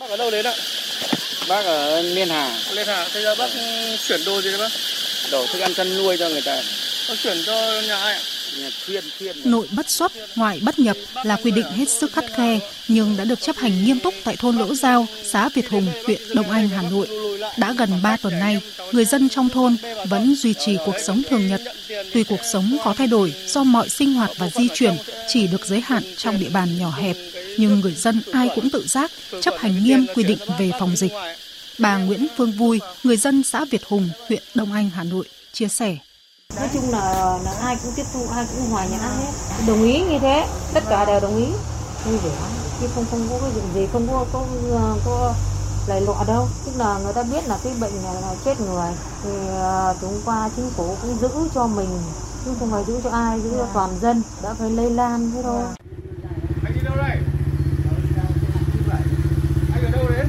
Bác ở đâu đến ạ? Bác ở Liên Hà. Liên Hà. Thế giờ bác chuyển đồ gì đấy bác? Đổ thức ăn chăn nuôi cho người ta. Bác chuyển cho nhà ai ạ? Nội bất xuất, ngoại bất nhập là quy định hết sức khắt khe nhưng đã được chấp hành nghiêm túc tại thôn Lỗ Giao, xã Việt Hùng, huyện Đông Anh, Hà Nội. Đã gần 3 tuần nay, người dân trong thôn vẫn duy trì cuộc sống thường nhật. Tuy cuộc sống có thay đổi do mọi sinh hoạt và di chuyển chỉ được giới hạn trong địa bàn nhỏ hẹp, nhưng người dân ai cũng tự giác chấp hành nghiêm quy định về phòng dịch. Bà Nguyễn Phương Vui, người dân xã Việt Hùng, huyện Đông Anh, Hà Nội, chia sẻ. Nói chung là, là ai cũng tiếp thu, ai cũng hòa nhã hết. Đồng ý như thế, tất cả đều đồng ý. Vui vẻ, chứ không không có cái chuyện gì, không có có có, có lời lọa đâu. Tức là người ta biết là cái bệnh này là chết người. Thì uh, chúng qua chính phủ cũng giữ cho mình, chứ không phải giữ cho ai, giữ cho toàn dân. Đã phải lây lan thế thôi. Anh đi đâu đây? Anh ở đâu đến?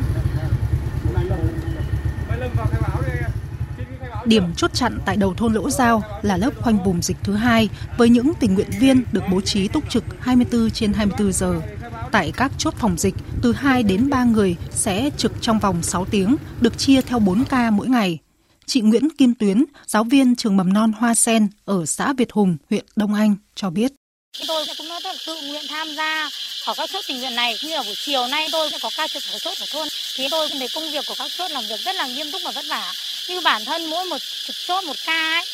Mai Lâm vào khai báo đi anh ạ. Điểm chốt chặn tại đầu thôn Lỗ Giao là lớp khoanh vùng dịch thứ hai với những tình nguyện viên được bố trí túc trực 24 trên 24 giờ. Tại các chốt phòng dịch, từ 2 đến 3 người sẽ trực trong vòng 6 tiếng, được chia theo 4 ca mỗi ngày. Chị Nguyễn Kim Tuyến, giáo viên trường mầm non Hoa Sen ở xã Việt Hùng, huyện Đông Anh cho biết. Tôi cũng đã tự nguyện tham gia ở các chốt tình nguyện này như là buổi chiều nay tôi sẽ có ca trực ở chốt của thôn thì tôi về thấy công việc của các chốt làm việc rất là nghiêm túc và vất vả như bản thân mỗi một trực chốt một ca ấy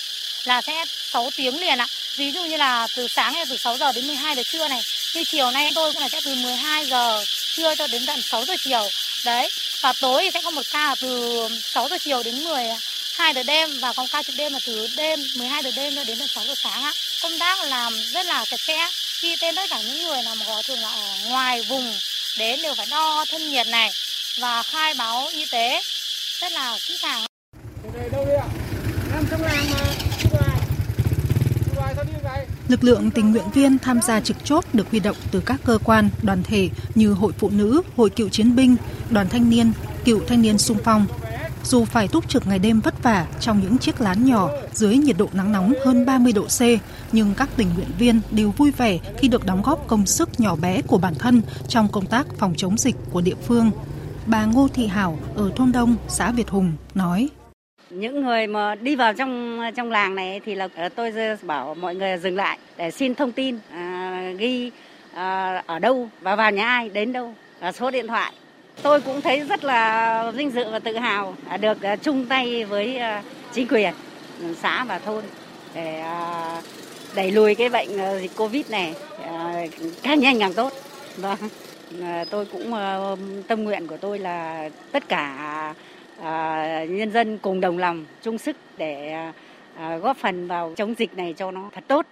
là sẽ 6 tiếng liền ạ ví dụ như là từ sáng hay từ 6 giờ đến 12 giờ trưa này, như chiều nay tôi cũng là sẽ từ 12 giờ trưa cho đến tận 6 giờ chiều đấy, và tối thì sẽ có một ca là từ 6 giờ chiều đến 10 2 giờ đêm và còn ca trực đêm là từ đêm 12 giờ đêm cho đến tận 6 giờ sáng ạ. Công tác làm rất là chặt chẽ. Khi tên tất cả những người nào mà có thường là ở ngoài vùng đến đều phải đo thân nhiệt này và khai báo y tế rất là kỹ càng. Đây đâu đi ạ? Làm trong làng mà. Lực lượng tình nguyện viên tham gia trực chốt được huy động từ các cơ quan, đoàn thể như Hội Phụ Nữ, Hội Cựu Chiến binh, Đoàn Thanh niên, Cựu Thanh niên sung phong, dù phải túc trực ngày đêm vất vả trong những chiếc lán nhỏ dưới nhiệt độ nắng nóng hơn 30 độ C, nhưng các tình nguyện viên đều vui vẻ khi được đóng góp công sức nhỏ bé của bản thân trong công tác phòng chống dịch của địa phương. Bà Ngô Thị Hảo ở thôn Đông, xã Việt Hùng nói: những người mà đi vào trong trong làng này thì là ờ, tôi bảo mọi người dừng lại để xin thông tin à, ghi à, ở đâu và vào nhà ai đến đâu và số điện thoại Tôi cũng thấy rất là vinh dự và tự hào à, được à, chung tay với à, chính quyền xã và thôn để đẩy lùi cái bệnh dịch Covid này càng nhanh càng tốt. Vâng. Tôi cũng ờ, tâm nguyện của tôi là tất cả À, nhân dân cùng đồng lòng chung sức để à, à, góp phần vào chống dịch này cho nó thật tốt.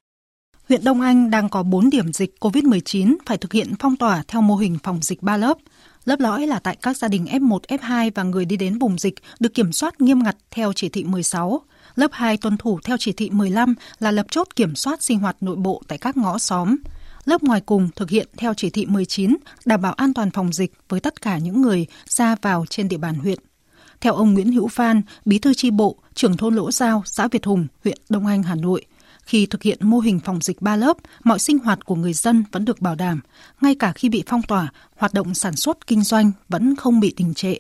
Huyện Đông Anh đang có 4 điểm dịch COVID-19 phải thực hiện phong tỏa theo mô hình phòng dịch 3 lớp. Lớp lõi là tại các gia đình F1, F2 và người đi đến vùng dịch được kiểm soát nghiêm ngặt theo chỉ thị 16. Lớp 2 tuân thủ theo chỉ thị 15 là lập chốt kiểm soát sinh hoạt nội bộ tại các ngõ xóm. Lớp ngoài cùng thực hiện theo chỉ thị 19, đảm bảo an toàn phòng dịch với tất cả những người ra vào trên địa bàn huyện. Theo ông Nguyễn Hữu Phan, bí thư tri bộ, trưởng thôn Lỗ Giao, xã Việt Hùng, huyện Đông Anh, Hà Nội, khi thực hiện mô hình phòng dịch ba lớp, mọi sinh hoạt của người dân vẫn được bảo đảm. Ngay cả khi bị phong tỏa, hoạt động sản xuất kinh doanh vẫn không bị đình trệ.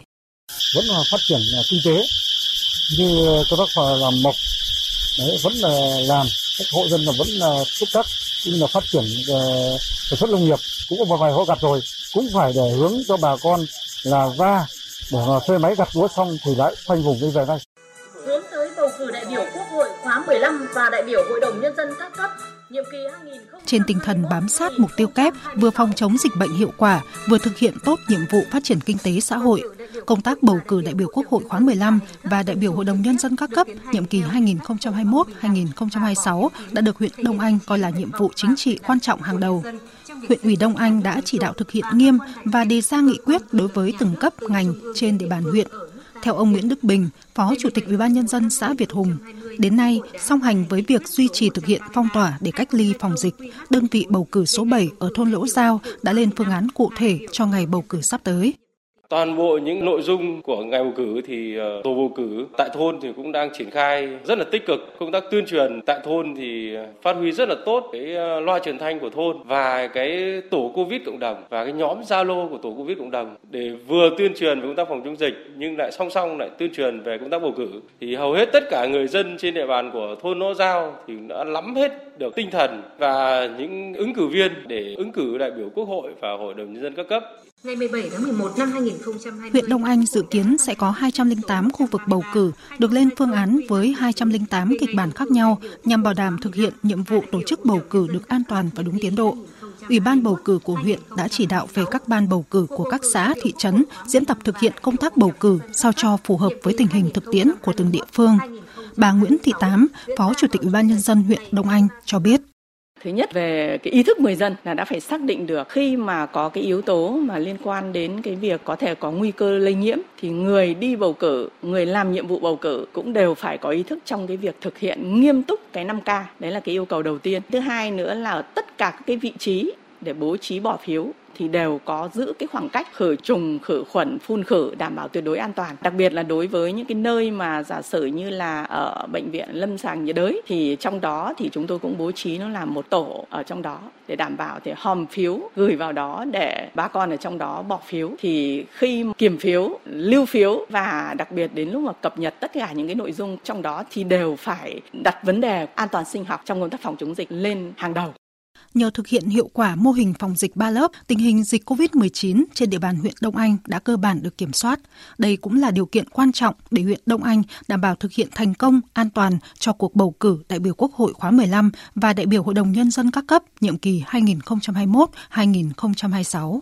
Vẫn là phát triển à, kinh tế như các bác làm mộc, đấy, vẫn là làm, các hộ dân là vẫn là xúc tác cũng là phát triển à, sản xuất nông nghiệp cũng có vài hộ gặt rồi cũng phải để hướng cho bà con là ra để mà thuê máy gặt lúa xong thì lại khoanh vùng bây giờ này hướng tới bầu cử đại biểu Quốc hội khóa 15 và đại biểu Hội đồng Nhân dân các cấp nhiệm kỳ 2000 Trên tinh thần bám sát mục tiêu kép, vừa phòng chống dịch bệnh hiệu quả, vừa thực hiện tốt nhiệm vụ phát triển kinh tế xã hội, công tác bầu cử đại biểu Quốc hội khóa 15 và đại biểu Hội đồng Nhân dân các cấp nhiệm kỳ 2021-2026 đã được huyện Đông Anh coi là nhiệm vụ chính trị quan trọng hàng đầu. Huyện ủy Đông Anh đã chỉ đạo thực hiện nghiêm và đề ra nghị quyết đối với từng cấp ngành trên địa bàn huyện. Theo ông Nguyễn Đức Bình, Phó Chủ tịch Ủy ban nhân dân xã Việt Hùng, đến nay, song hành với việc duy trì thực hiện phong tỏa để cách ly phòng dịch, đơn vị bầu cử số 7 ở thôn Lỗ Giao đã lên phương án cụ thể cho ngày bầu cử sắp tới. Toàn bộ những nội dung của ngày bầu cử thì ờ, tổ bầu cử tại thôn thì cũng đang triển khai rất là tích cực. Công tác tuyên truyền tại thôn thì ờ, phát huy rất là tốt cái ờ, loa truyền thanh của thôn và cái tổ Covid cộng đồng và cái nhóm Zalo của tổ Covid cộng đồng để vừa tuyên truyền về công tác phòng chống dịch nhưng lại song song lại tuyên truyền về công tác bầu cử. Thì hầu hết tất cả người dân trên địa bàn của thôn Nõ Giao thì đã lắm hết được tinh thần và những ứng cử viên để ứng cử đại biểu Quốc hội và Hội đồng nhân dân các cấp. Ngày 17 tháng 11 năm 2020, Huyện Đông Anh dự kiến sẽ có 208 khu vực bầu cử được lên phương án với 208 kịch bản khác nhau nhằm bảo đảm thực hiện nhiệm vụ tổ chức bầu cử được an toàn và đúng tiến độ. Ủy ban bầu cử của huyện đã chỉ đạo về các ban bầu cử của các xã, thị trấn diễn tập thực hiện công tác bầu cử sao cho phù hợp với tình hình thực tiễn của từng địa phương. Bà Nguyễn Thị Tám, Phó Chủ tịch Ủy ban nhân dân huyện Đông Anh cho biết. Thứ nhất về cái ý thức người dân là đã phải xác định được khi mà có cái yếu tố mà liên quan đến cái việc có thể có nguy cơ lây nhiễm thì người đi bầu cử, người làm nhiệm vụ bầu cử cũng đều phải có ý thức trong cái việc thực hiện nghiêm túc cái 5K. Đấy là cái yêu cầu đầu tiên. Thứ hai nữa là ở tất cả các cái vị trí để bố trí bỏ phiếu thì đều có giữ cái khoảng cách khử trùng, khử khuẩn, phun khử đảm bảo tuyệt đối an toàn. Đặc biệt là đối với những cái nơi mà giả sử như là ở bệnh viện lâm sàng nhiệt đới thì trong đó thì chúng tôi cũng bố trí nó là một tổ ở trong đó để đảm bảo thì hòm phiếu gửi vào đó để bà con ở trong đó bỏ phiếu thì khi kiểm phiếu, lưu phiếu và đặc biệt đến lúc mà cập nhật tất cả những cái nội dung trong đó thì đều phải đặt vấn đề an toàn sinh học trong công tác phòng chống dịch lên hàng đầu. Nhờ thực hiện hiệu quả mô hình phòng dịch ba lớp, tình hình dịch COVID-19 trên địa bàn huyện Đông Anh đã cơ bản được kiểm soát. Đây cũng là điều kiện quan trọng để huyện Đông Anh đảm bảo thực hiện thành công, an toàn cho cuộc bầu cử đại biểu Quốc hội khóa 15 và đại biểu Hội đồng Nhân dân các cấp nhiệm kỳ 2021-2026.